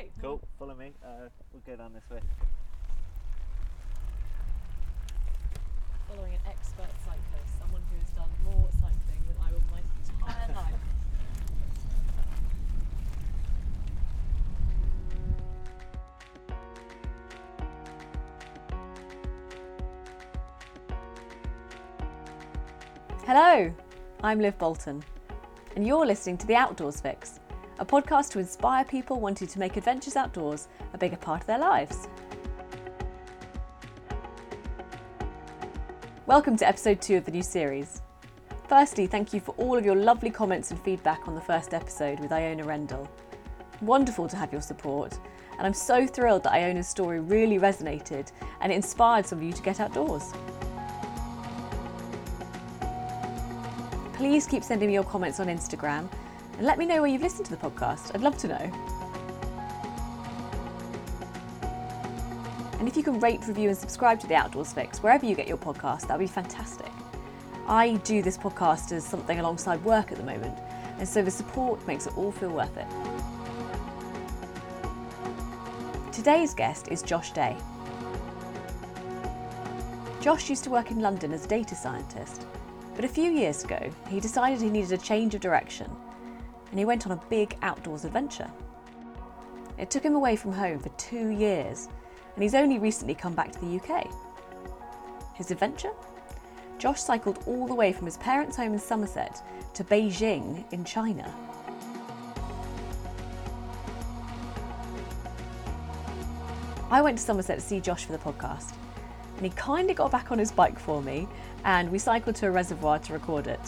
right. Cool, follow me. Uh, we'll go down this way. Following an expert cyclist, someone who has done more cycling than I will my entire life. Hello, I'm Liv Bolton, and you're listening to The Outdoors Fix, a podcast to inspire people wanting to make adventures outdoors a bigger part of their lives. Welcome to episode two of the new series. Firstly, thank you for all of your lovely comments and feedback on the first episode with Iona Rendell. Wonderful to have your support, and I'm so thrilled that Iona's story really resonated and it inspired some of you to get outdoors. Please keep sending me your comments on Instagram and let me know where you've listened to the podcast. I'd love to know. And if you can rate, review, and subscribe to The Outdoors Fix wherever you get your podcast, that'd be fantastic. I do this podcast as something alongside work at the moment, and so the support makes it all feel worth it. Today's guest is Josh Day. Josh used to work in London as a data scientist, but a few years ago he decided he needed a change of direction and he went on a big outdoors adventure. It took him away from home for two years and he's only recently come back to the UK. His adventure? Josh cycled all the way from his parents' home in Somerset to Beijing in China. I went to Somerset to see Josh for the podcast, and he kind of got back on his bike for me, and we cycled to a reservoir to record it.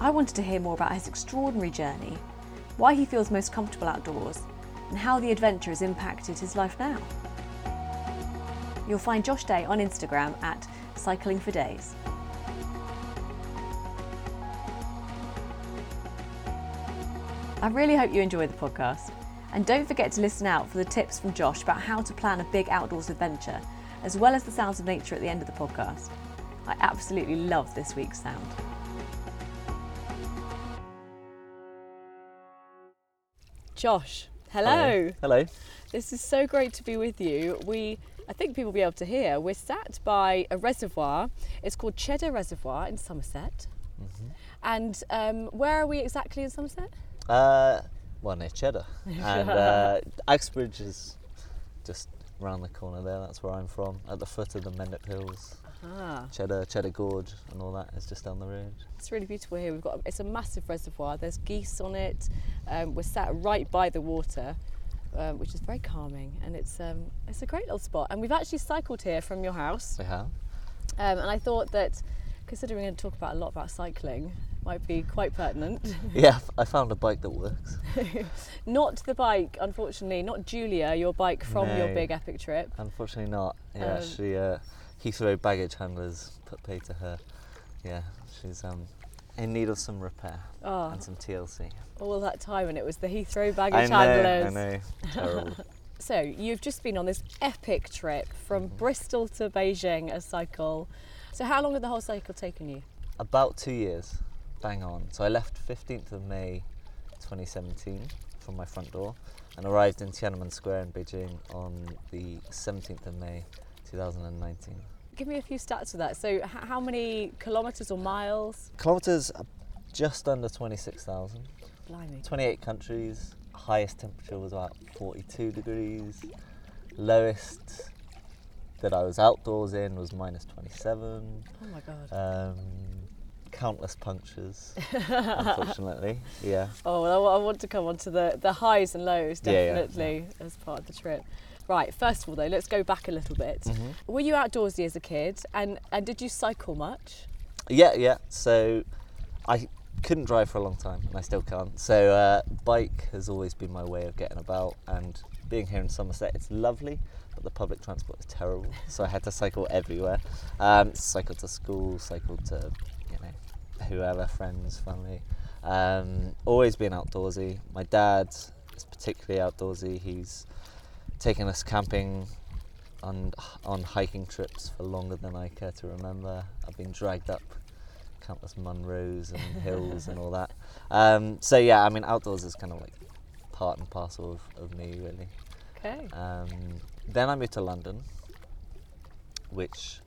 I wanted to hear more about his extraordinary journey, why he feels most comfortable outdoors, and how the adventure has impacted his life now. You'll find Josh Day on Instagram at Cycling for Days. I really hope you enjoy the podcast. And don't forget to listen out for the tips from Josh about how to plan a big outdoors adventure, as well as the sounds of nature at the end of the podcast. I absolutely love this week's sound. Josh, hello. Hello. This is so great to be with you. We, I think people will be able to hear, we're sat by a reservoir. It's called Cheddar Reservoir in Somerset. And um, where are we exactly in Somerset? Uh, well, near Cheddar. And uh, Axbridge is just round the corner there. That's where I'm from, at the foot of the Mendip Hills. Ah, Cheddar, Cheddar Gorge, and all that is just down the road. it's really beautiful here. We've got it's a massive reservoir. There's geese on it. Um, we're sat right by the water, um, which is very calming, and it's um, it's a great little spot. And we've actually cycled here from your house. We have. Um, and I thought that, considering we're going to talk about a lot about cycling, might be quite pertinent. Yeah, I found a bike that works. not the bike, unfortunately, not Julia, your bike from your big epic trip. Unfortunately, not. Yeah, Um, she uh, Heathrow baggage handlers put pay to her. Yeah, she's um, in need of some repair Oh, and some TLC. all that time, and it was the Heathrow baggage I know, I handlers. know. Terrible. So you've just been on this epic trip from Bristol to Beijing, a cycle. So how long had the whole cycle taken you? About two years, bang on. So I left 15th of May 2017 from my front door and arrived in Tiananmen Square in Beijing on the 17th of May 2019. Give me a few stats of that. So h- how many kilometres or miles? Kilometres just under 26,000. Blimey. 28 countries. Highest temperature was about 42 degrees. Lowest that I was outdoors in was minus 27. Oh my god. Um, countless punctures, unfortunately. Yeah. Oh, well, I I want to come on to the, the highs and lows, Yeah, yeah, definitely, as part of the trip. Right, first of all, though, let's go back a little bit. Mhm. Were you outdoorsy as a kid, and, and did you cycle much? Yeah, yeah. So I couldn't drive for a long time, and I still can't. So uh, bike has always been my way of getting about, and being here in Somerset, it's lovely, but the public transport is terrible. So I had to cycle everywhere. Um, cycle to school, cycle to you know whoever, friends, family. Um, always been outdoorsy. My dad is particularly outdoorsy. He's taken us camping on on hiking trips for longer than I care to remember. I've been dragged up countless Munros and hills and all that. Um, so yeah, I mean, outdoors is kind of like part and parcel of, of me, really. Okay. Um, then I moved to London, which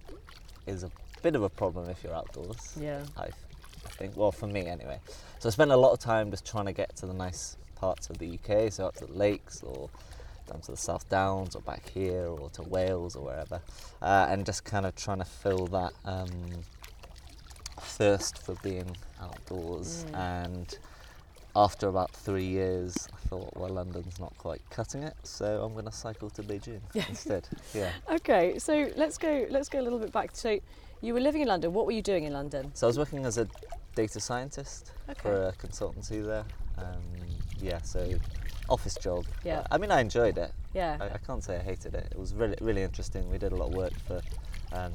is a bit of a problem if you're outdoors. Yeah. I, I think, well, for me anyway. So I spent a lot of time just trying to get to the nice parts of the UK, so up to the lakes or down to the South Downs or back here or to Wales or wherever, uh, and just kind of trying to fill that um, thirst for being outdoors. Mm. And after about three years, I thought, well, London's not quite cutting it, so I'm going to cycle to Beijing instead. Yeah. Okay, so let's go. Let's go a little bit back. So, you were living in London. What were you doing in London? So I was working as a data scientist Okay. for a consultancy there. Um, yeah, so office job. Yeah. I mean, I enjoyed it. Yeah. I, I can't say I hated it. It was really, really interesting. We did a lot of work for um,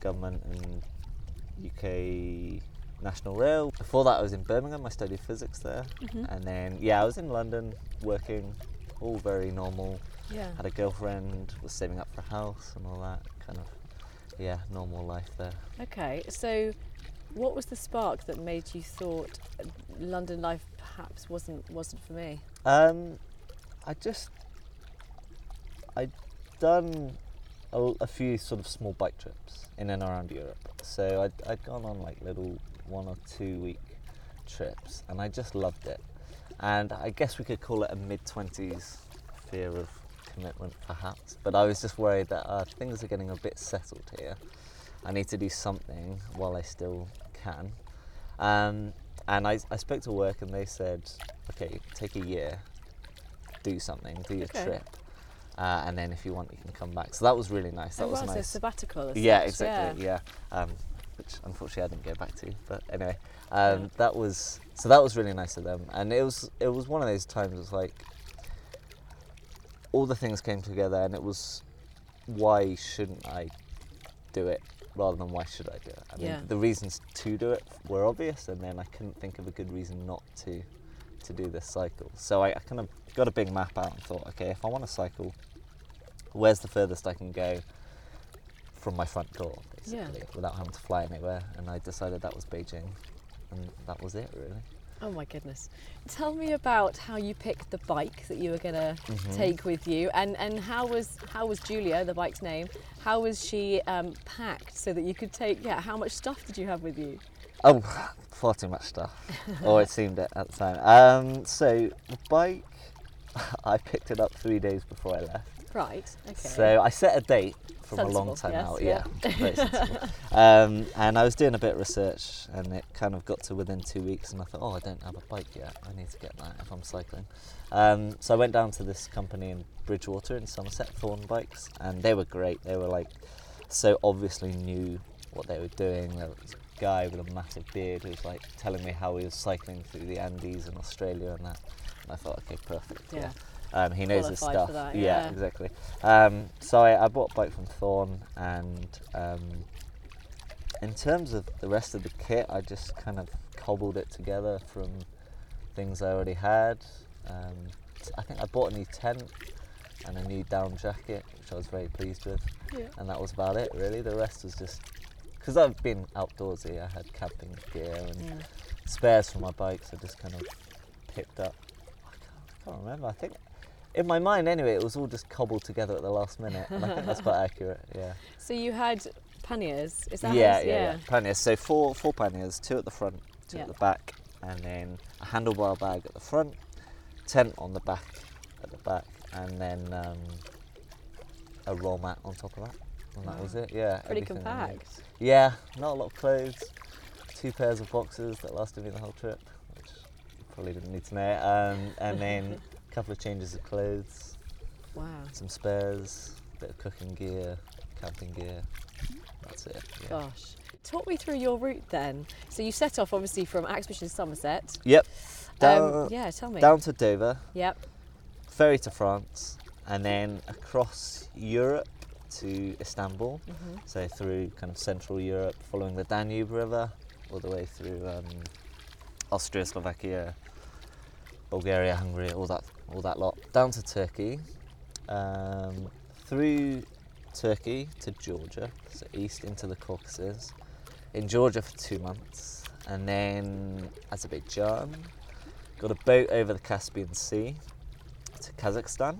government and UK National Rail. Before that, I was in Birmingham. I studied physics there, Mhm. and then yeah, I was in London working, all very normal. Yeah. Had a girlfriend, was saving up for a house and all that kind of, yeah, normal life there. Okay, so what was the spark that made you thought London life perhaps wasn't wasn't for me? Um, I just I'd done a, a few sort of small bike trips in and around Europe. So I'd, I'd gone on like little one or two week trips, and I just loved it. And I guess we could call it a mid twenties fear of commitment, perhaps. But I was just worried that uh, things are getting a bit settled here. I need to do something while I still can. Um, and I, I spoke to work and they said, okay, take a year, do something, do your Okay. trip, uh, and then if you want, you can come back. So that was really nice. That oh, was right, so nice. sabbatical. as Yeah, such, exactly. Yeah, Um, which unfortunately I didn't go back to. But anyway, um, Yeah. that was so that was really nice of them, and it was it was one of those times. It was like all the things came together, and it was why shouldn't I do it rather than why should I do it? I mean, Yeah. the reasons to do it were obvious, and then I couldn't think of a good reason not to to do this cycle. So I, I kind of got a big map out and thought, okay, if I want to cycle, where's the furthest I can go from my front door, Yeah. basically, without having to fly anywhere? And I decided that was Beijing, and that was it, really. Oh my goodness. Tell me about how you picked the bike that you were going to Mhm. take with you and, and how was how was Julia, the bike's name, how was she um, packed so that you could take, yeah, how much stuff did you have with you? Oh, far too much stuff, or it seemed it at the time. Um, so the bike, I picked it up three days before I left. Right, okay. So I set a date from a long time yes, out. yeah. Yeah, very sensible. Um, and I was doing a bit of research, and it kind of got to within two weeks, and I thought, oh, I don't have a bike yet. I need to get that if I'm cycling. Um, so I went down to this company in Bridgwater in Somerset, Thorn Bikes, and they were great. They were like so obviously knew what they were doing. There was a guy with a massive beard who was like telling me how he was cycling through the Andes in Australia and that. And I thought, okay, perfect. Yeah. Um, he knows his stuff. that, yeah, yeah. exactly. Um, so I, I bought a bike from Thorn, and um, in terms of the rest of the kit, I just kind of cobbled it together from things I already had. Um, I think I bought a new tent and a new down jacket, which I was very pleased with, Yeah. and that was about it really. The rest was just because I've been outdoorsy. I had camping gear and Mm. spares for my bikes. I just kind of picked up. I can't, I can't remember. I think in my mind anyway, it was all just cobbled together at the last minute, and I think that's quite accurate. Yeah. So you had panniers, is that how Yeah, yeah, yeah. Panniers. So four four panniers, two at the front, two Yeah. at the back, and then a handlebar bag at the front, tent on the back at the back, and then um, a roll mat on top of that. And that Wow. was it. Yeah. Pretty everything I needed. compact. Yeah, not a lot of clothes. Two pairs of boxes that lasted me the whole trip, which probably didn't need to know. Um, and then a couple of changes of clothes, Wow. some spares, a bit of cooking gear, camping gear. That's it. Yeah. Gosh. Talk me through your route then. So you set off obviously from Axbridge in Somerset. Yep. Down, um, yeah, tell me. down to Dover, Yep. ferry to France, and then across Europe to Istanbul. hmm So through kind of Central Europe, following the Danube River, all the way through um, Austria, Slovakia, Bulgaria, Hungary, all that, all that lot, down to Turkey, um, through Turkey to Georgia, so east into the Caucasus, in Georgia for two months, and then Azerbaijan, got a boat over the Caspian Sea to Kazakhstan,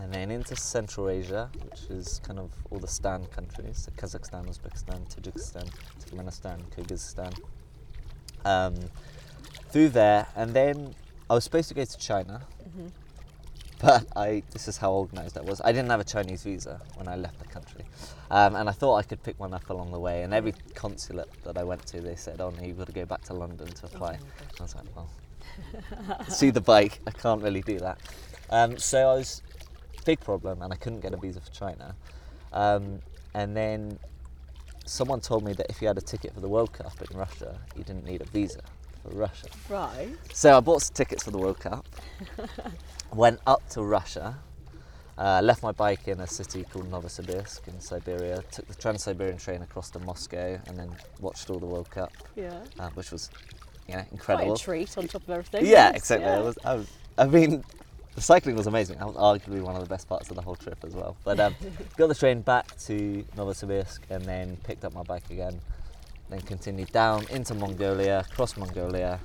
and then into Central Asia, which is kind of all the Stan countries so Kazakhstan, Uzbekistan, Tajikistan, Turkmenistan, Kyrgyzstan. Um, through there, and then I was supposed to go to China, but I this is how organised I was. I didn't have a Chinese visa when I left the country, um, and I thought I could pick one up along the way. And every consulate that I went to, they said, "Oh no, you've got to go back to London to apply." I was like, "Well, see the bike. I can't really do that." Um, so I was big problem, and I couldn't get a visa for China. Um, and then someone told me that if you had a ticket for the World Cup in Russia, you didn't need a visa for Russia. Right. So I bought some tickets for the World Cup, went up to Russia, uh, left my bike in a city called Novosibirsk in Siberia, took the Trans Siberian train across to Moscow, and then watched all the World Cup, Yeah. uh, which was you know, Quite incredible. a treat on top of everything. Yeah, exactly. yeah. I, was, I, was, I mean, the cycling was amazing. That was arguably one of the best parts of the whole trip as well. But um, got the train back to Novosibirsk and then picked up my bike again. Then continued down into Mongolia, across Mongolia,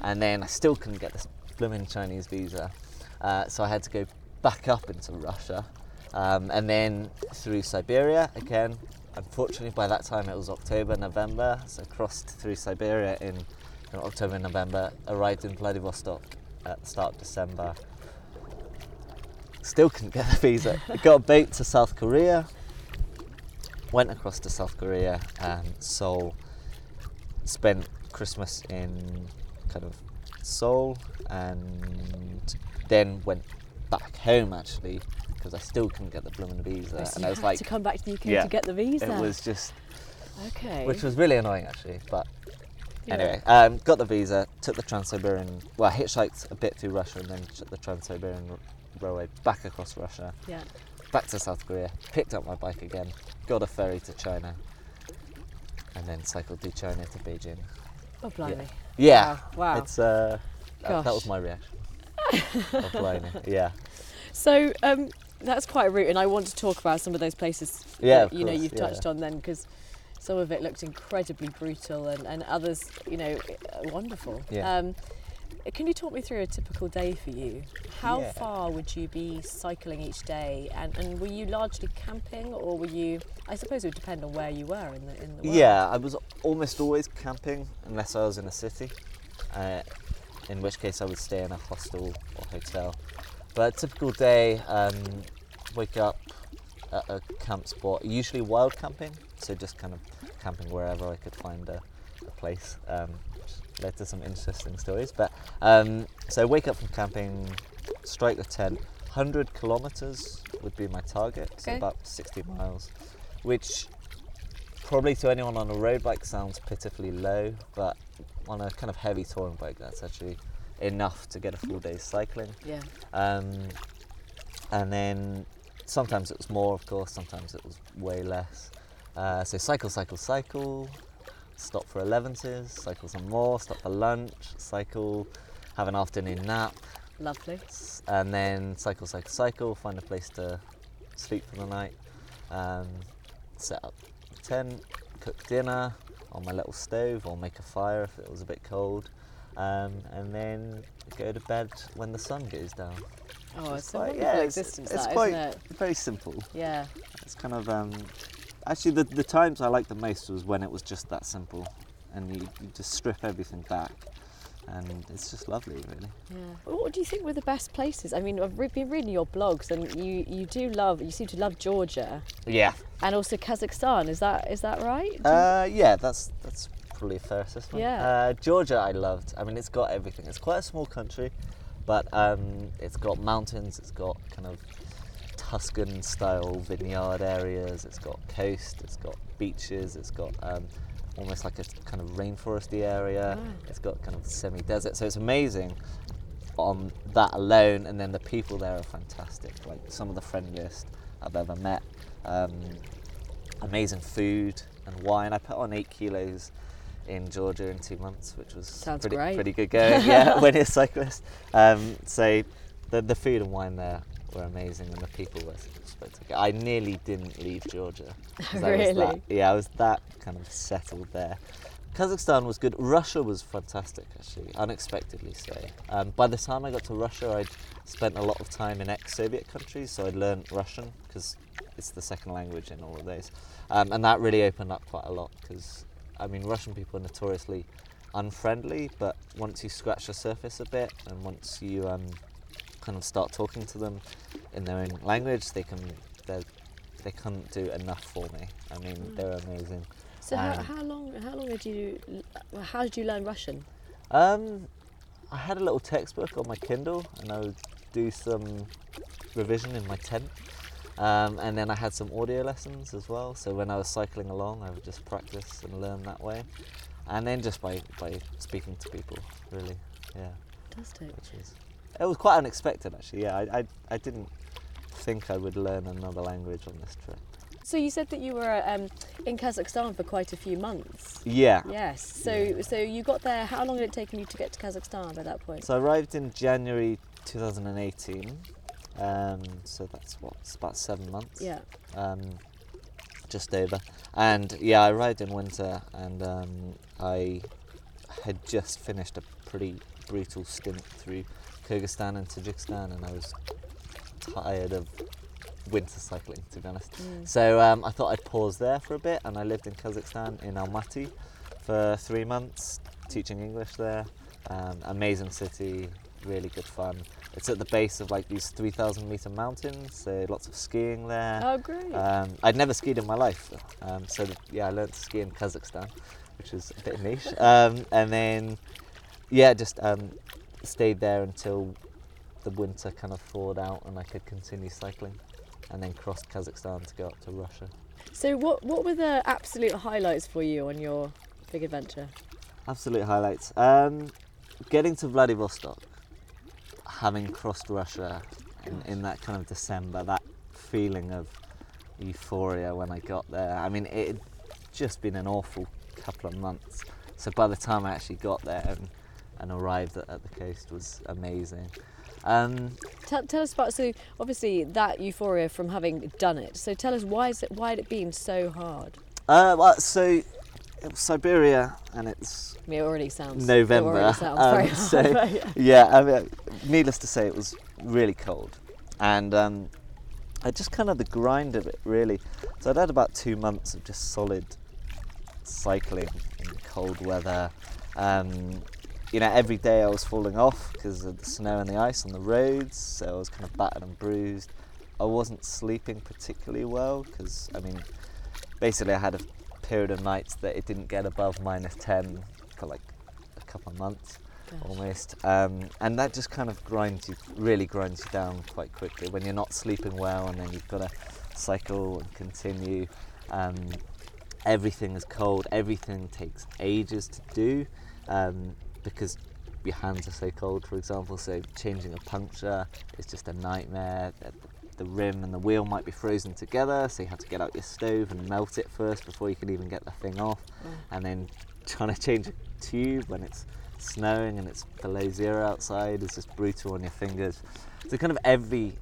and then I still couldn't get this blooming Chinese visa. Uh, so I had to go back up into Russia um, and then through Siberia again. Unfortunately, by that time it was October, November, so I crossed through Siberia in, in October, November, arrived in Vladivostok at the start of December. Still couldn't get the visa. Got a boat to South Korea, went across to South Korea, and Seoul. Spent Christmas in kind of Seoul, and then went back home actually because I still couldn't get the blooming visa, So and you I was had like, to come back to the UK Yeah. to get the visa. it was just, okay. which was really annoying actually, but Yeah. Anyway, um, got the visa, took the Trans-Siberian, well, hitchhiked a bit through Russia and then took the Trans-Siberian Railway back across Russia, Yeah. Back to South Korea, picked up my bike again, got a ferry to China, and then cycled through China to Beijing. Oh blimey. Yeah, Wow. wow. it's uh, that, that was my reaction. oh, blimey. Yeah, So um, that's quite a route, and I want to talk about some of those places Yeah, that You know, you've yeah. touched on then, because some of it looked incredibly brutal, and, and others, you know, wonderful. Yeah. Um, can you talk me through a typical day for you? How Yeah. far would you be cycling each day, and, and were you largely camping, or were you? I suppose it would depend on where you were in the in the world. yeah. I was almost always camping unless I was in a city, uh, in which case I would stay in a hostel or hotel. But a typical day, um, wake up at a camp spot, usually wild camping, so just kind of camping wherever I could find a, a place, um, led to some interesting stories. But um, so wake up from camping, strike the tent. 100 kilometers would be my target, so Okay. about 60 miles, which probably to anyone on a road bike sounds pitifully low, but on a kind of heavy touring bike, that's actually enough to get a full day's cycling. Yeah. Um, and then sometimes it was more, of course, sometimes it was way less. Uh, so cycle, cycle, cycle, stop for 11s, cycle some more, stop for lunch, cycle, have an afternoon nap, Lovely. and then cycle, cycle, cycle, find a place to sleep for the night, um, set up the tent, cook dinner on my little stove or make a fire if it was a bit cold, um, and then go to bed when the sun goes down. Oh, it's, a quite- wonderful yeah, it's- existence, it's that, quite- not it? Very simple. Yeah. It's kind of um, actually the the times I liked the most was when it was just that simple, and you, you just strip everything back, and it's just lovely, really. Yeah. What do you think were the best places? I mean, I've re- been reading your blogs, and you, you do love, you seem to love Georgia Yeah. and also Kazakhstan. Is that is that right? Uh, yeah, that's that's probably a fair assessment. Yeah. Uh, Georgia, I loved. I mean, it's got everything. It's quite a small country, but um, it's got mountains. It's got kind of Tuscan style vineyard areas. It's got coast. It's got beaches. It's got um, almost like a kind of rainforesty area. Wow. It's got kind of semi-desert. So it's amazing on that alone. And then the people there are fantastic. Like some of the friendliest I've ever met. Um, amazing food and wine. I put on eight kilos in Georgia in two months, which was Sounds pretty, great. pretty good going. Yeah, when you're a cyclist. Um, so the the food and wine there were amazing, and the people were spectacular. I nearly didn't leave Georgia. 'cause I that- Really? yeah, I was that kind of settled there. Kazakhstan was good. Russia was fantastic, actually, unexpectedly so. Um, by the time I got to Russia, I'd spent a lot of time in ex-Soviet countries, so I'd learned Russian because it's the second language in all of those, um, and that really opened up quite a lot. Because I mean, Russian people are notoriously unfriendly, but once you scratch the surface a bit, and once you um, kind of start talking to them in their own language, they can they they can't do enough for me. I mean, Mm. they're amazing. So how, Um, how long how long did you how did you learn Russian? Um, I had a little textbook on my Kindle, and I would do some revision in my tent. Um, and then I had some audio lessons as well. So when I was cycling along, I would just practice and learn that way. And then just by, by speaking to people, really, yeah. Fantastic. Which is it was quite unexpected actually. Yeah, I, I, I didn't think I would learn another language on this trip. So you said that you were um, in Kazakhstan for quite a few months. Yeah. Yes. So Yeah. so you got there. How long had it taken you to get to Kazakhstan by that point? So I arrived in January 2018. Um, so that's what, it's about seven months. yeah. um, just over. And yeah, I arrived in winter, and um, I had just finished a pretty brutal stint through Kyrgyzstan and Tajikistan, and I was tired of winter cycling, to be honest. Mm. So um, I thought I'd pause there for a bit, and I lived in Kazakhstan in Almaty for three months, teaching English there. Um, amazing city, really good fun. It's at the base of like these 3,000 meter mountains, so lots of skiing there. Oh, great. Um, I'd never skied in my life, um, so yeah, I learned to ski in Kazakhstan, which is a bit niche. Um, and then, yeah, just um, stayed there until the winter kind of thawed out and I could continue cycling, and then crossed Kazakhstan to go up to Russia. so what what were the absolute highlights for you on your big adventure? Absolute highlights. Um, getting to Vladivostok, having crossed Russia in, in that kind of December, that feeling of euphoria when I got there. I mean, it had just been an awful couple of months. So by the time I actually got there and, and arrived at, at the coast was amazing. Um, Tell, tell us about so obviously that euphoria from having done it. So tell us why is it why had it been so hard? uh, well, so it was Siberia and it's it already sounds November, already sounds um, so- yeah. yeah, I mean, needless to say, it was really cold, and um, I just kind of the grind of it really. So I'd had about two months of just solid cycling in cold weather. Um, you know, every day I was falling off because of the snow and the ice on the roads, so I was kind of battered and bruised. I wasn't sleeping particularly well because, I mean, basically I had a period of nights that it didn't get above minus 10 for like a couple of months Gosh. almost. Um, and that just kind of grinds you, really grinds you down quite quickly when you're not sleeping well and then you've got to cycle and continue. Um, everything is cold, everything takes ages to do um, because your hands are so cold, for example. So changing a puncture is just a nightmare. The- rim and the wheel might be frozen together, so you have to get out your stove and melt it first before you can even get the thing off and then trying to change a tube when it's snowing and it's below zero outside is just brutal on your fingers. So kind of every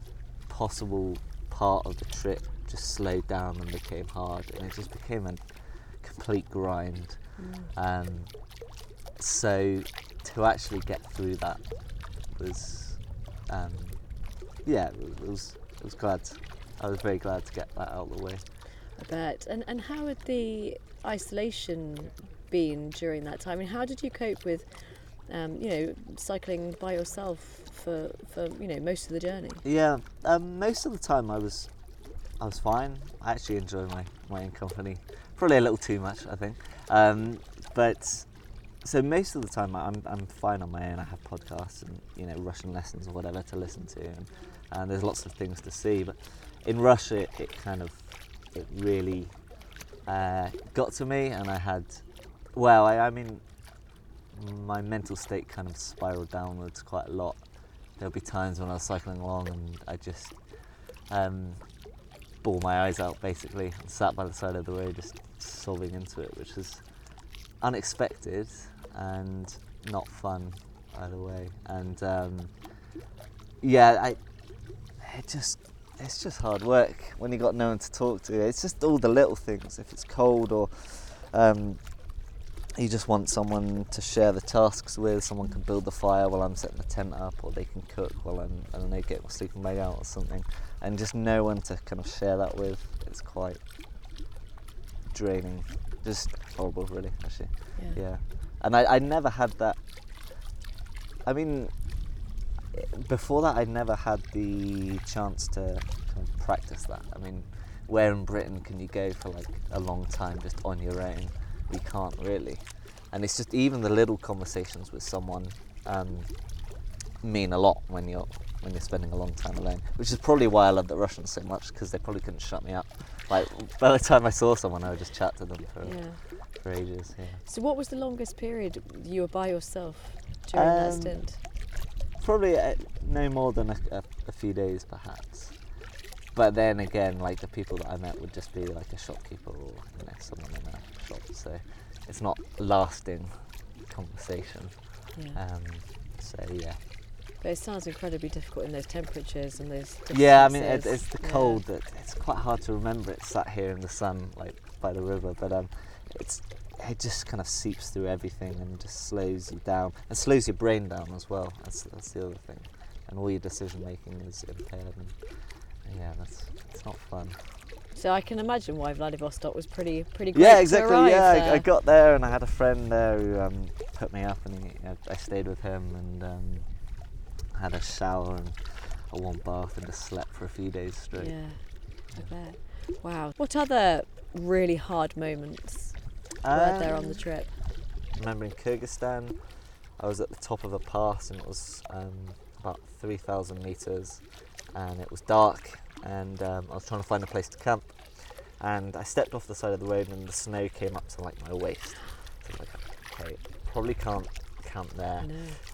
possible part of the trip just slowed down and became hard, and it just became a complete grind. Um, so to actually get through that was, um, yeah, it was, it was glad. I was very glad to get that out of the way. I bet. And and how had the isolation been during that time? I mean, how did you cope with, um, you know, cycling by yourself for for you know most of the journey? Yeah, um, most of the time I was, I was fine. I actually enjoy my, my own company, probably a little too much, I think. Um, but so most of the time I'm, I'm fine on my own. I have podcasts and you know Russian lessons or whatever to listen to, and, and there's lots of things to see. But in Russia, it, it kind of it really uh, got to me, and I had, well, I, I mean, my mental state kind of spiraled downwards quite a lot there'll be times when I was cycling along and I just um, my eyes out basically and sat by the side of the road just sobbing into it, which was unexpected and not fun either way. And um, yeah, I it just it's just hard work when you got no one to talk to. It's just all the little things. If it's cold or um, you just want someone to share the tasks with. Someone can build the fire while I'm setting the tent up, or they can cook while I'm I don't know get my sleeping bag out or something. And just no one to kind of share that with. It's quite draining, just horrible, really. Actually, yeah. And I, I never had that. I mean, before that, I'd never had the chance to kind of practice that. I mean, where in Britain can you go for like a long time just on your own? You can't really. And it's just even the little conversations with someone um, mean a lot when you're when you're spending a long time alone. Which is probably why I love the Russians so much because they probably couldn't shut me up. Like by the time I saw someone, I would just chat to them for, Yeah. For ages. Yeah. So, what was the longest period you were by yourself during that Um, stint? Probably uh, no more than a, a, a few days, perhaps. But then again, like the people that I met would just be like a shopkeeper or you know someone in a shop, so it's not lasting conversation. Yeah. Um, so yeah, But it sounds incredibly difficult in those temperatures and those. yeah. I mean, it, it's the Yeah. cold that it's quite hard to remember. It sat here in the sun, like by the river, but um, it's it just kind of seeps through everything and just slows you down and slows your brain down as well. That's that's the other thing, and all your decision making is impaired. And, yeah, that's it's not fun. So I can imagine why Vladivostok was pretty pretty great Yeah, exactly. Yeah, I, I got there and I had a friend there who um, put me up, and he, I, I stayed with him and um, had a shower and a warm bath and just slept for a few days straight. Yeah, I bet. Wow. What other really hard moments were there on the Um, trip? remember in Kyrgyzstan, I was at the top of a pass and it was um, about 3,000 meters and it was dark and um, I was trying to find a place to camp and I stepped off the side of the road and the snow came up to like my waist. So I was like, okay, probably can't camp there.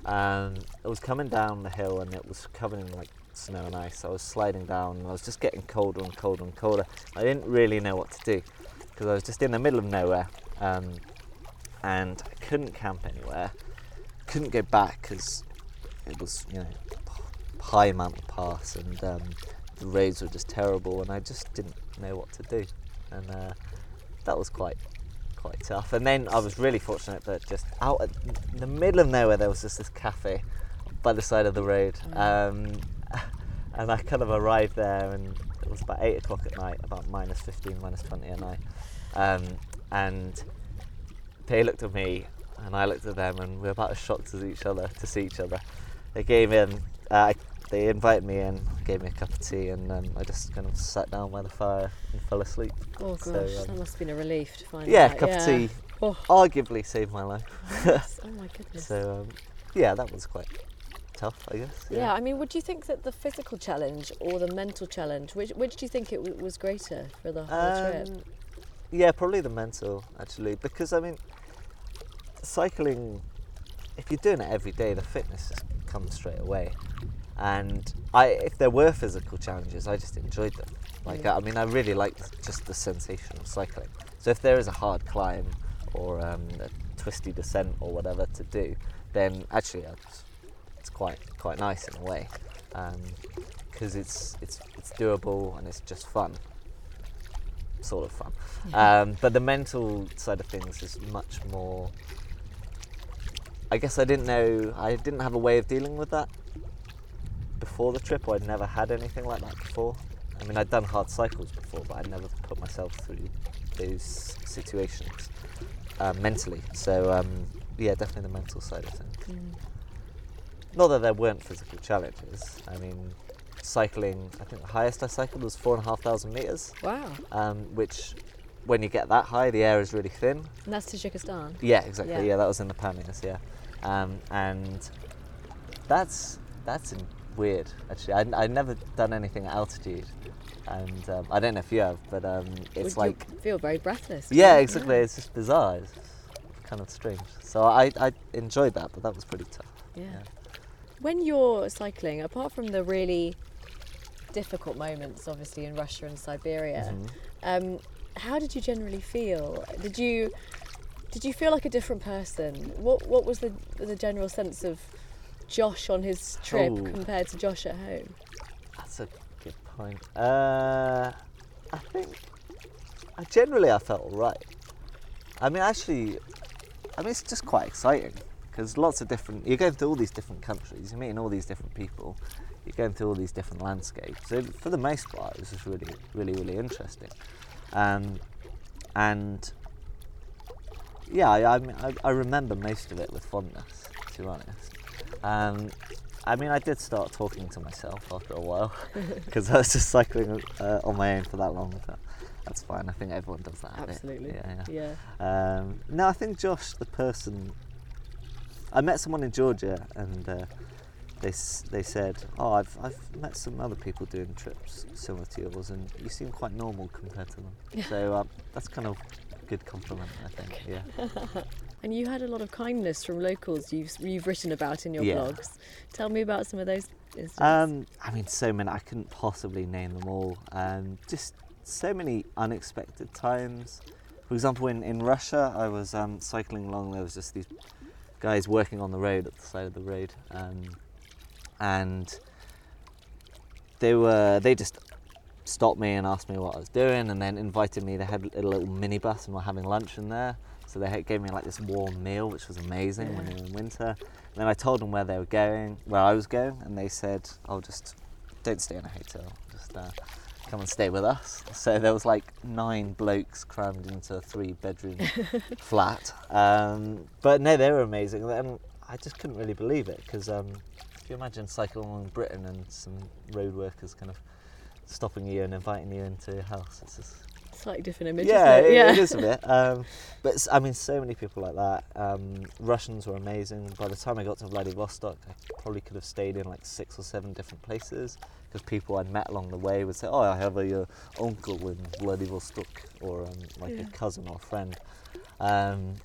I. Um, it was coming down the hill and it was covered in like snow and ice. I was sliding down and I was just getting colder and colder and colder. I didn't really know what to do because I was just in the middle of nowhere um, and I couldn't camp anywhere. Couldn't go back because it was, you know, high mountain pass and um, the roads were just terrible and I just didn't know what to do. And uh, that was quite quite tough. And then I was really fortunate that just out at, in the middle of nowhere there was just this cafe by the side of the road. Um, and I kind of arrived there and it was about eight o'clock at night, about minus 15, minus 20 at night. Um, and they looked at me and I looked at them and we were about as shocked as each other to see each other. They came in, uh, they invited me in, gave me a cup of tea, and um, I just kind of sat down by the fire and fell asleep. Oh gosh, So, um, that must have been a relief to find Yeah, cup of tea Oh, arguably saved my life. yes. oh my goodness. So um, yeah, that was quite tough, I guess. yeah. I mean, would you think that the physical challenge or the mental challenge, which which do you think it w- was greater for the whole trip? Um, yeah, probably the mental actually, because I mean, cycling. If you're doing it every day, the fitness just comes straight away. And I, if there were physical challenges, I just enjoyed them. Like Yeah. I mean, I really like just the sensation of cycling. So if there is a hard climb or um, a twisty descent or whatever to do, then actually it's, it's quite quite nice in a way because it's it's it's doable and it's just fun sort of fun. Um, but the mental side of things is much more i guess i didn't know i didn't have a way of dealing with that before the trip or i'd never had anything like that before. I mean i'd done hard cycles before but i'd never put myself through those situations uh, mentally. So um, yeah definitely the mental side of things. Mm. not that there weren't physical challenges. I mean, cycling, I think the highest I cycled was four and a half thousand meters, Wow. um, which when you get that high, the air is really thin. And that's Tajikistan. Yeah, exactly. Yeah. Yeah, that was in the Pamirs, yeah. Um, and that's that's in- weird, actually. I'd, I'd never done anything at altitude. And um, I don't know if you have, but um, it's Would you like, feel very breathless. yeah, you? exactly. It's just bizarre. It's kind of strange. So I, I enjoyed that, but that was pretty tough. Yeah. Yeah. When you're cycling, apart from the really difficult moments, obviously in Russia and Siberia, Mhm. um, how did you generally feel? Did you did you feel like a different person? What what was the the general sense of Josh on his trip Oh. compared to Josh at home? That's a good point. Uh, I think I generally I felt alright. I mean, actually, I mean, it's just quite exciting because lots of different. You're going to all these different countries. You're meeting all these different people. You're going through all these different landscapes. So for the most part, it was just really, really, really interesting. Um, and yeah, I, I, mean, I, I remember most of it with fondness, to be honest. Um, I mean, I did start talking to myself after a while because I was just cycling uh, on my own for that long. But that's fine. I think everyone does that. Absolutely. Yeah, Yeah. yeah. Um, no, I think Josh, the person, I met someone in Georgia and uh, they they said, "Oh, I've I've met some other people doing trips similar to yours, and you seem quite normal compared to them." so um, that's kind of a good compliment, I think. Yeah. And you had a lot of kindness from locals you've, you've written about in your Yeah. blogs. Tell me about some of those. Um, I mean, so many. I couldn't possibly name them all. Um, just so many unexpected times. For example, in, in Russia, I was um, cycling along. There was just these guys working on the road at the side of the road, um, and they were they just stopped me and asked me what I was doing, and then invited me. They had a little minibus and were having lunch in there. So they gave me like this warm meal, which was amazing when Yeah. they were in winter. And then I told them where they were going, where I was going, and they said, "Oh, just don't stay in a hotel. Just uh, come and stay with us." So there was like nine blokes crammed into a three-bedroom flat. Um, but no, they were amazing, and I just couldn't really believe it because um, you imagine cycling along Britain and some road workers kind of stopping you and inviting you into your house, it's just Slightly different image, yeah, isn't it? it- yeah. it is a bit. Um, but I mean, so many people like that. Um, Russians were amazing. By the time I got to Vladivostok, I probably could have stayed in like six or seven different places because people I'd met along the way would say, "Oh, I have a uh, uncle in Vladivostok," or um, like Yeah. a cousin or friend. Um,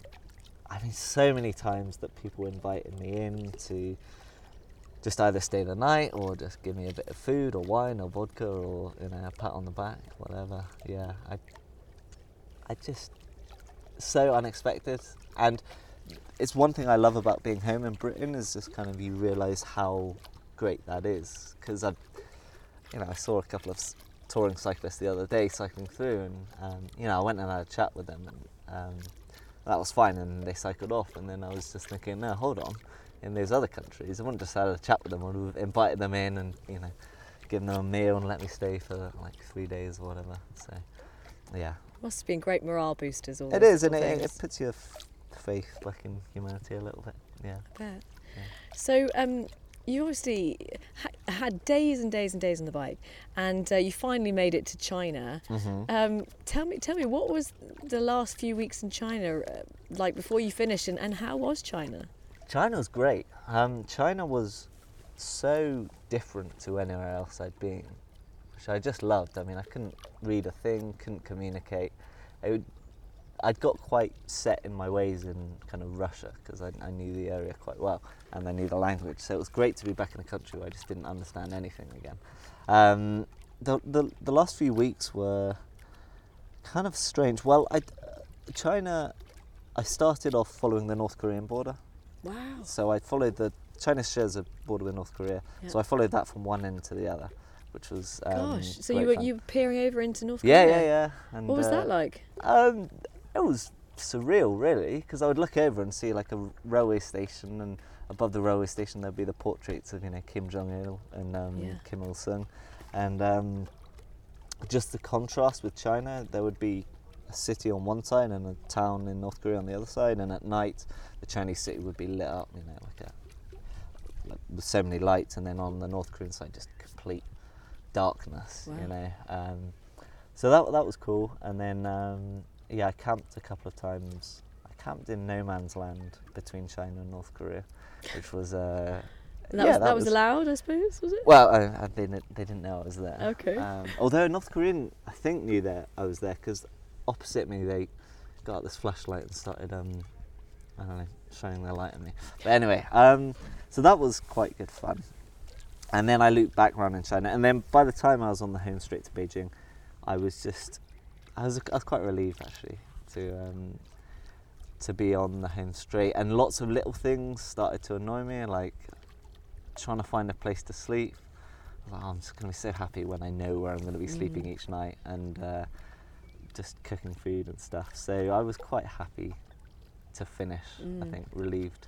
I mean, so many times that people invited me in to just either stay the night or just give me a bit of food or wine or vodka or you know a pat on the back, whatever. Yeah, I, I just so unexpected, and it's one thing I love about being home in Britain is just kind of you realise how great that is. Because I, you know, I saw a couple of touring cyclists the other day cycling through, and um, you know I went and had a chat with them, and um, that was fine, and they cycled off, and then I was just thinking, no, hold on in those other countries. I wouldn't just had a chat with them. I would have invited them in and you know, given them a meal and let me stay for like three days or whatever. So, yeah, Must have been great morale boosters. All it is, and it, it puts your faith back in humanity a little bit. Yeah. Yeah. So um, you obviously ha- had days and days and days on the bike, and uh, you finally made it to China. Mm-hmm. Um, tell me, tell me, what was the last few weeks in China uh, like before you finished, and, and how was China? China was great. Um, China was so different to anywhere else I'd been, which I just loved. I mean, I couldn't read a thing, couldn't communicate. I would, I'd got quite set in my ways in kind of Russia because I, I knew the area quite well and I knew the language. So it was great to be back in a country where I just didn't understand anything again. Um, the, the the last few weeks were kind of strange. Well, I, China, I started off following the North Korean border. Wow. So I followed the China shares a border with North Korea, so I followed that from one end to the other, which was um, Gosh. So you were fun. you were peering over into North Korea? yeah, yeah. Yeah. And, What was uh, that like? Um, it was surreal, really, because I would look over and see like a railway station, and above the railway station there'd be the portraits of you know Kim Jong Il and um, Yeah. Kim Il Sung, and um, just the contrast with China. There would be a city on one side and a town in North Korea on the other side, and at night the Chinese city would be lit up, you know, like a like, with so many lights, and then on the North Korean side just complete darkness, Wow. you know. Um, so that that was cool, and then um, yeah, I camped a couple of times. I camped in no man's land between China and North Korea, which was uh, that yeah, was that, was allowed, I suppose, was it? well, I, I, they, didn't- they didn't know I was there. Okay. Um, although North Korean, I think knew that I was there because opposite me they got this flashlight and started, um, I don't know, shining their light at me. But anyway, um, so that was quite good fun. And then I looped back around in China, and then by the time I was on the home straight to Beijing, I was just, I was, I was quite relieved actually to. Um, to be on the home straight, and lots of little things started to annoy me, like trying to find a place to sleep. I like, "Oh, I'm just going to be so happy when I know where I'm going to be sleeping Mm. each night and uh, just cooking food and stuff. So I was quite happy to finish. I Mm. think relieved.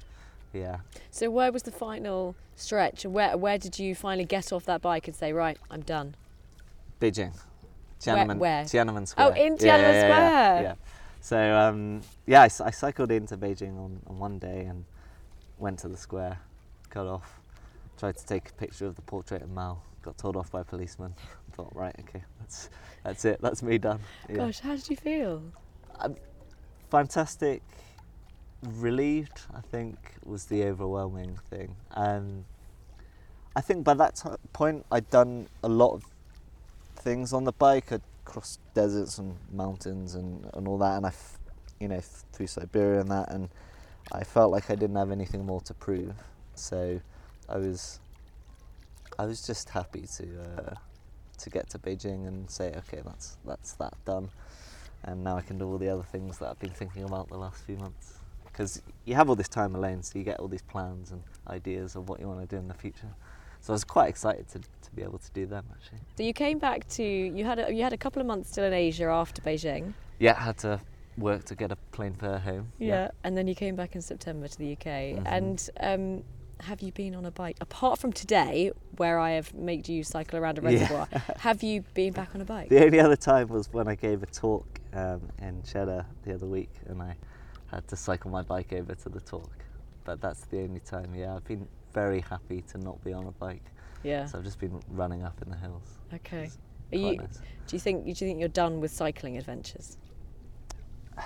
Yeah. So where was the final stretch? Where where did you finally get off that bike and say, right, I'm done? Beijing. Where- Tiananmen, where? Tiananmen Square. Oh, in Yeah, yeah, Tiananmen yeah, Square. Yeah. So um, yeah, I cycled into Beijing on, on one day and went to the square, got off, tried to take a picture of the portrait of Mao. Got told off by a policeman. Thought, right, okay, that's that's it. That's me done. Yeah. Gosh, how did you feel? fantastic relieved i think was the overwhelming thing um, i think by that ti point i'd done a lot of things on the bike i'd crossed deserts and mountains and, and all that and i f- you know th- through siberia and that and i felt like i didn't have anything more to prove so i was i was just happy to uh, to get to beijing and say okay that's that's that done and now I can do all the other things that I've been thinking about the last few months. Because you have all this time alone, so you get all these plans and ideas of what you want to do in the future. So I was quite excited to, to be able to do them actually. So you came back to you had a, you had a couple of months still in Asia after Beijing. Yeah, I had to work to get a plane fare home. Yeah. And then you came back in September to the UK. Mhm. And um, have you been on a bike apart from today, where I have made you cycle around a Yeah. reservoir? have you been back on a bike? The only other time was when I gave a talk um, in Cheddar the other week, and I had to cycle my bike over to the talk. But that's the only time. Yeah, I've been very happy to not be on a bike, Yeah. so I've just been running up in the hills. Okay. Are you, nice. do you think do you think you're done with cycling adventures?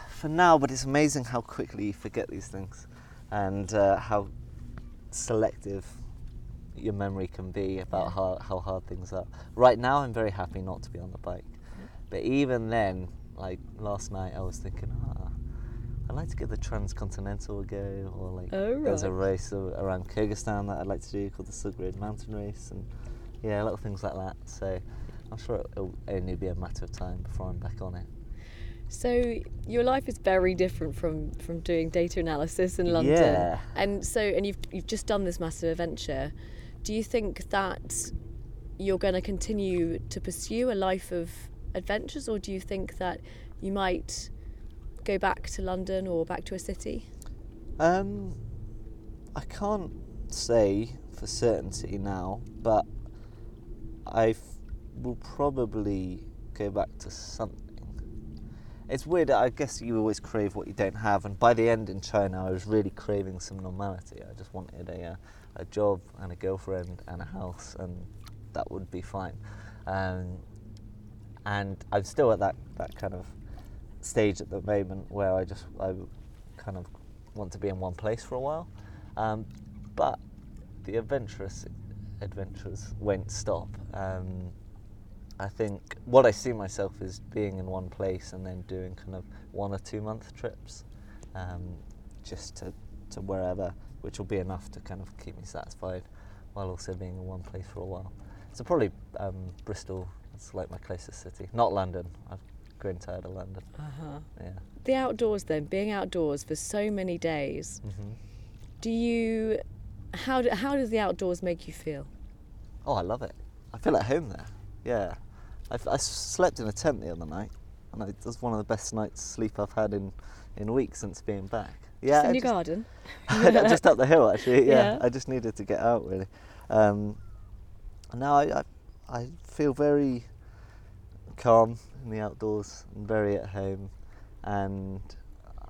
for now, but it's amazing how quickly you forget these things and uh, how selective your memory can be about Yeah. how, how hard things are. Right now, I'm very happy not to be on the bike. But even then, like last night, I was thinking, ah, I'd like to give the Transcontinental a go, or like Oh, there's a race around Kyrgyzstan that I'd like to do called the Silk Mountain Race, and yeah, little things like that. So I'm sure it'll only be a matter of time before I'm back on it. So your life is very different from from doing data analysis in London. Yeah. And so and you've you've just done this massive adventure. Do you think that you're going to continue to pursue a life of adventures or do you think that you might go back to London or back to a city? Um, I can't say for certainty now, but I will probably go back to something. It's weird. I guess you always crave what you don't have, and by the end in China, I was really craving some normality. I just wanted a uh, a job and a girlfriend and a house, and that would be fine. Um, and I'm still at that that kind of stage at the moment where I just I kind of want to be in one place for a while. Um, but the adventurous adventures won't stop. Um, I think what I see myself is being in one place and then doing kind of one or two month trips, um, just to, to wherever, which will be enough to kind of keep me satisfied, while also being in one place for a while. So probably um, Bristol. It's like my closest city, not London. I've grown tired of London. Uh-huh. Yeah. The outdoors then, being outdoors for so many days. hmm Do you how do, how does the outdoors make you feel? Oh, I love it. I feel at home there. Yeah. I, I slept in a tent the other night, and it was one of the best nights sleep I've had in, in weeks since being back. Yeah, Just in your just, garden? just up the hill actually. Yeah, Yeah. I just needed to get out really. Um, now I, I I feel very calm in the outdoors and very at home, and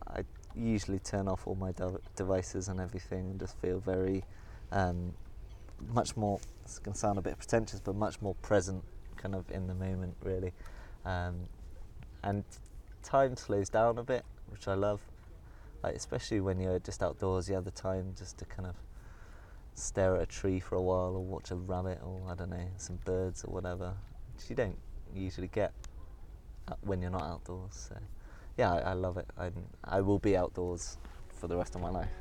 I usually turn off all my dev- devices and everything and just feel very um, much more. It's going to sound a bit pretentious, but much more present, kind of in the moment really, um, and time slows down a bit, which I love. Like especially when you're just outdoors you have the time just to kind of stare at a tree for a while or watch a rabbit or I don't know some birds or whatever which you don't usually get when you're not outdoors so. Yeah I, I love it. I, I will be outdoors for the rest of my life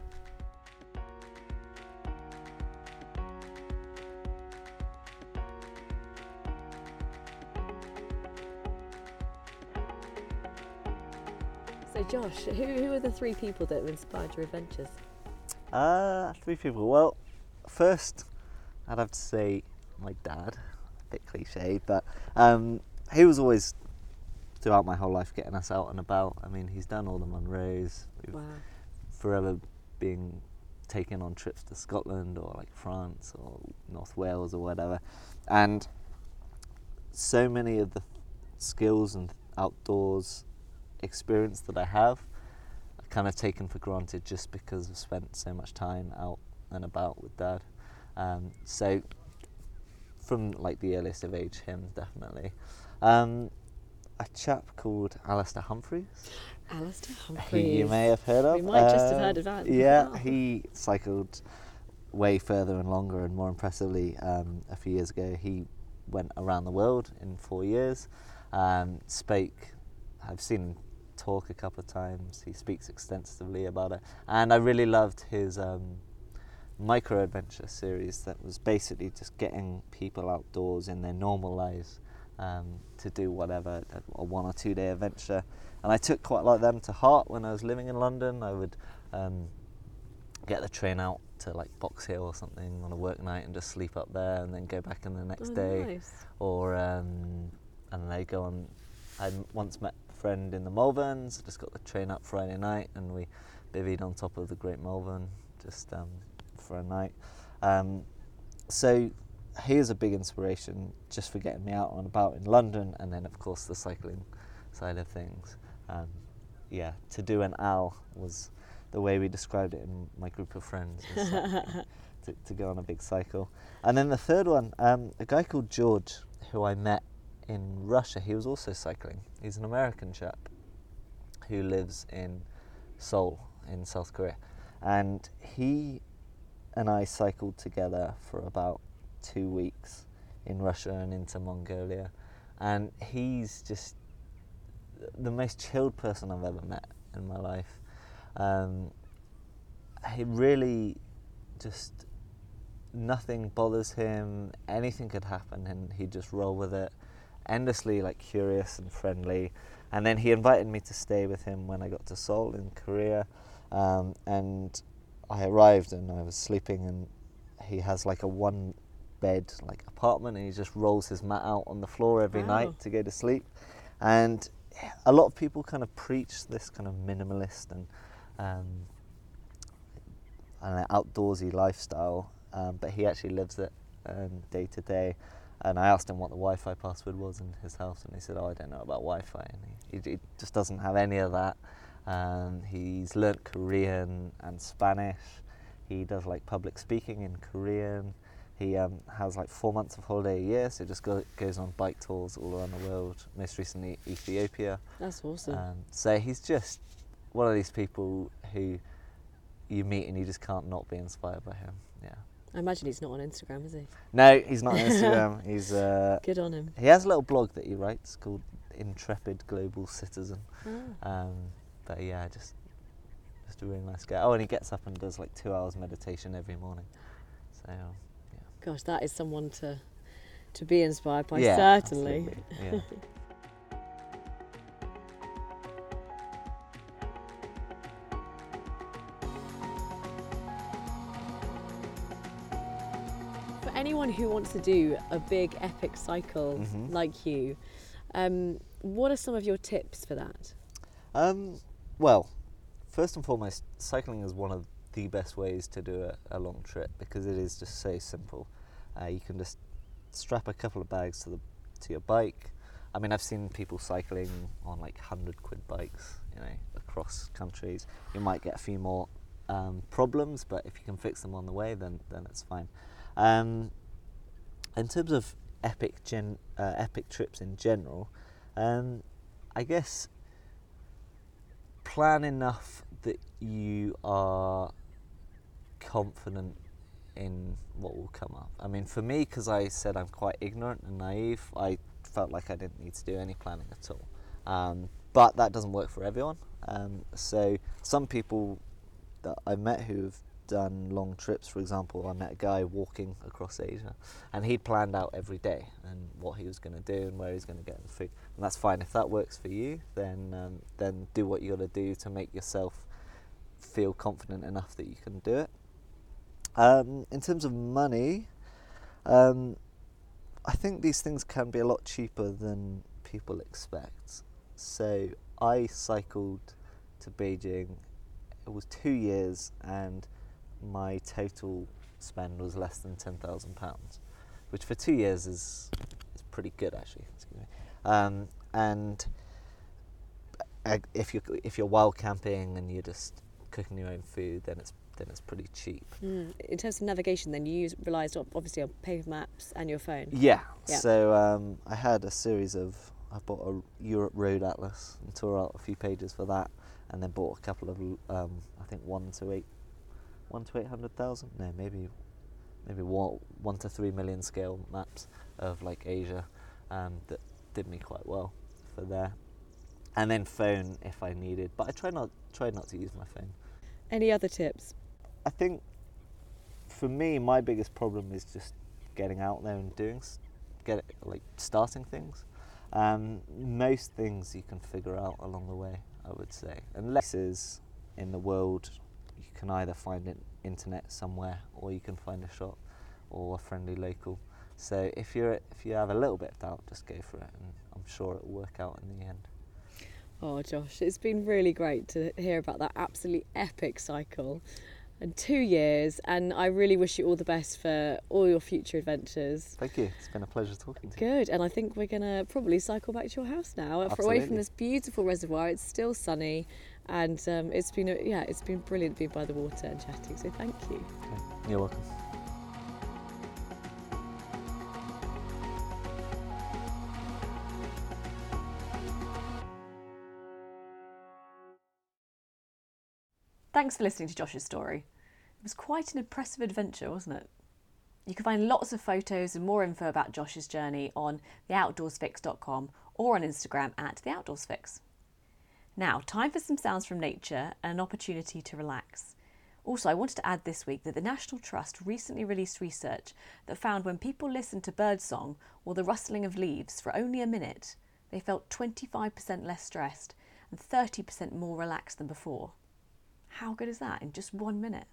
Josh, who, who are the three people that have inspired your adventures? uh, three people. Well first I'd have to say my dad. A bit cliche but um, he was always throughout my whole life getting us out and about. I mean he's done all the Munros we've Wow. forever being taken on trips to Scotland or like France or North Wales or whatever, and so many of the skills and outdoors experience that I have, I've kind of taken for granted just because I've spent so much time out and about with Dad. Um, so from like the earliest of age, him definitely. Um, a chap called Alastair Humphreys. Alastair Who Humphreys. you may have heard of. We might just have Um, heard of that. Yeah, Wow. he cycled way further and longer, and more impressively, um, a few years ago, he went around the world in four years. Um, spoke, I've seen talk a couple of times. He speaks extensively about it, and I really loved his um, micro adventure series that was basically just getting people outdoors in their normal lives um, to do whatever a- one or two day adventure and I took quite a lot of them to heart when I was living in London. I would um, get the train out to like Box Hill or something on a work night and just sleep up there, and then go back in the next Oh, day. nice. Or um, and they go on. I once met friend in the Malverns. Just got the train up Friday night, and we bivvied on top of the Great Malvern just um, for a night. Um, so he is a big inspiration just for getting me out and about in London, and then of course the cycling side of things. Um, yeah, to do an owl was the way we described it in my group of friends. to, to go on a big cycle. And then the third one, um, a guy called George, who I met in Russia. He was also cycling. He's an American chap who lives in Seoul in South Korea, and he and I cycled together for about two weeks in Russia and into Mongolia, and he's just the most chilled person I've ever met in my life. Um, he really just nothing bothers him. Anything could happen, and he'd just roll with it. Endlessly like curious and friendly. And then he invited me to stay with him when I got to Seoul in Korea. Um, and I arrived and I was sleeping, and he has like a one bed like apartment, and he just rolls his mat out on the floor every Wow. night to go to sleep. And a lot of people kind of preach this kind of minimalist and um, an outdoorsy lifestyle, um, but he actually lives it um, day to day. And I asked him what the Wi-Fi password was in his house, and he said, "Oh, I don't know about Wi-Fi." And he, he, he just doesn't have any of that. Um, he's learnt Korean and Spanish. He does like public speaking in Korean. He um, has like four months of holiday a year, so he just go, goes on bike tours all around the world. Most recently, Ethiopia. That's awesome. Um, so he's just one of these people who you meet and you just can't not be inspired by him. Yeah. I imagine he's not on Instagram, is he? No, he's not on Instagram. he's uh, Good on him. he has a little blog that he writes called Intrepid Global Citizen. Ah. Um, but yeah, just just a really nice guy. Oh, and he gets up and does like two hours meditation every morning. So yeah. Gosh, that is someone to to be inspired by, yeah, certainly. anyone who wants to do a big epic cycle Mhm. like you, um, what are some of your tips for that? Um, well, first and foremost, cycling is one of the best ways to do a, a long trip because it is just so simple. Uh, you can just strap a couple of bags to the to your bike. I mean, I've seen people cycling on like hundred quid bikes, you know, across countries. You might get a few more um, problems, but if you can fix them on the way, then then it's fine. Um, in terms of epic gen, uh, epic trips in general, um, I guess plan enough that you are confident in what will come up. I mean, for me, because I said I'm quite ignorant and naive, I felt like I didn't need to do any planning at all. Um, but that doesn't work for everyone. Um, so some people that I met who've done long trips, for example, I met a guy walking across Asia, and he'd planned out every day and what he was going to do and where he was going to get the food, and that's fine. If that works for you, then um, then do what you got to do to make yourself feel confident enough that you can do it. Um, in terms of money, um, I think these things can be a lot cheaper than people expect. So I cycled to Beijing it was two years, and my total spend was less than ten thousand pounds, which for two years is is pretty good actually. Excuse me. Um, and uh, if you if you're wild camping and you're just cooking your own food, then it's then it's pretty cheap. Mm. In terms of navigation, then you use, relied obviously on paper maps and your phone. Yeah. Yeah. So um, I had a series of. I bought a Europe Road Atlas and tore out a few pages for that, and then bought a couple of. Um, I think one to eight, one to eight hundred thousand. No, maybe, maybe one one to three million scale maps of like Asia, um, that did me quite well for there. And then phone if I needed, but I try not try not to use my phone. Any other tips? I think for me, my biggest problem is just getting out there and doing, get it, like starting things. Um, most things you can figure out along the way, I would say. Unless is in the world, you can either find an internet somewhere, or you can find a shop, or a friendly local. So if you're if you have a little bit of doubt, just go for it, and I'm sure it will work out in the end. Oh, Josh, it's been really great to hear about that absolutely epic cycle and two years. And I really wish you all the best for all your future adventures. Thank you. It's been a pleasure talking to you. Good. And I think we're going to probably cycle back to your house now, for- away from this beautiful reservoir. It's still sunny. And um, it's been, a, yeah, it's been brilliant being by the water and chatting. So thank you. Okay. You're welcome. Thanks for listening to Josh's story. It was quite an impressive adventure, wasn't it? You can find lots of photos and more info about Josh's journey on theoutdoorsfix.com or on Instagram at theoutdoorsfix. Now, time for some sounds from nature and an opportunity to relax. Also, I wanted to add this week that the National Trust recently released research that found when people listened to birdsong or the rustling of leaves for only a minute, they felt 25% less stressed and 30% more relaxed than before. How good is that in just one minute?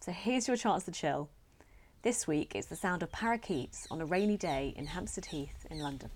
So here's your chance to chill. This week it's the sound of parakeets on a rainy day in Hampstead Heath in London.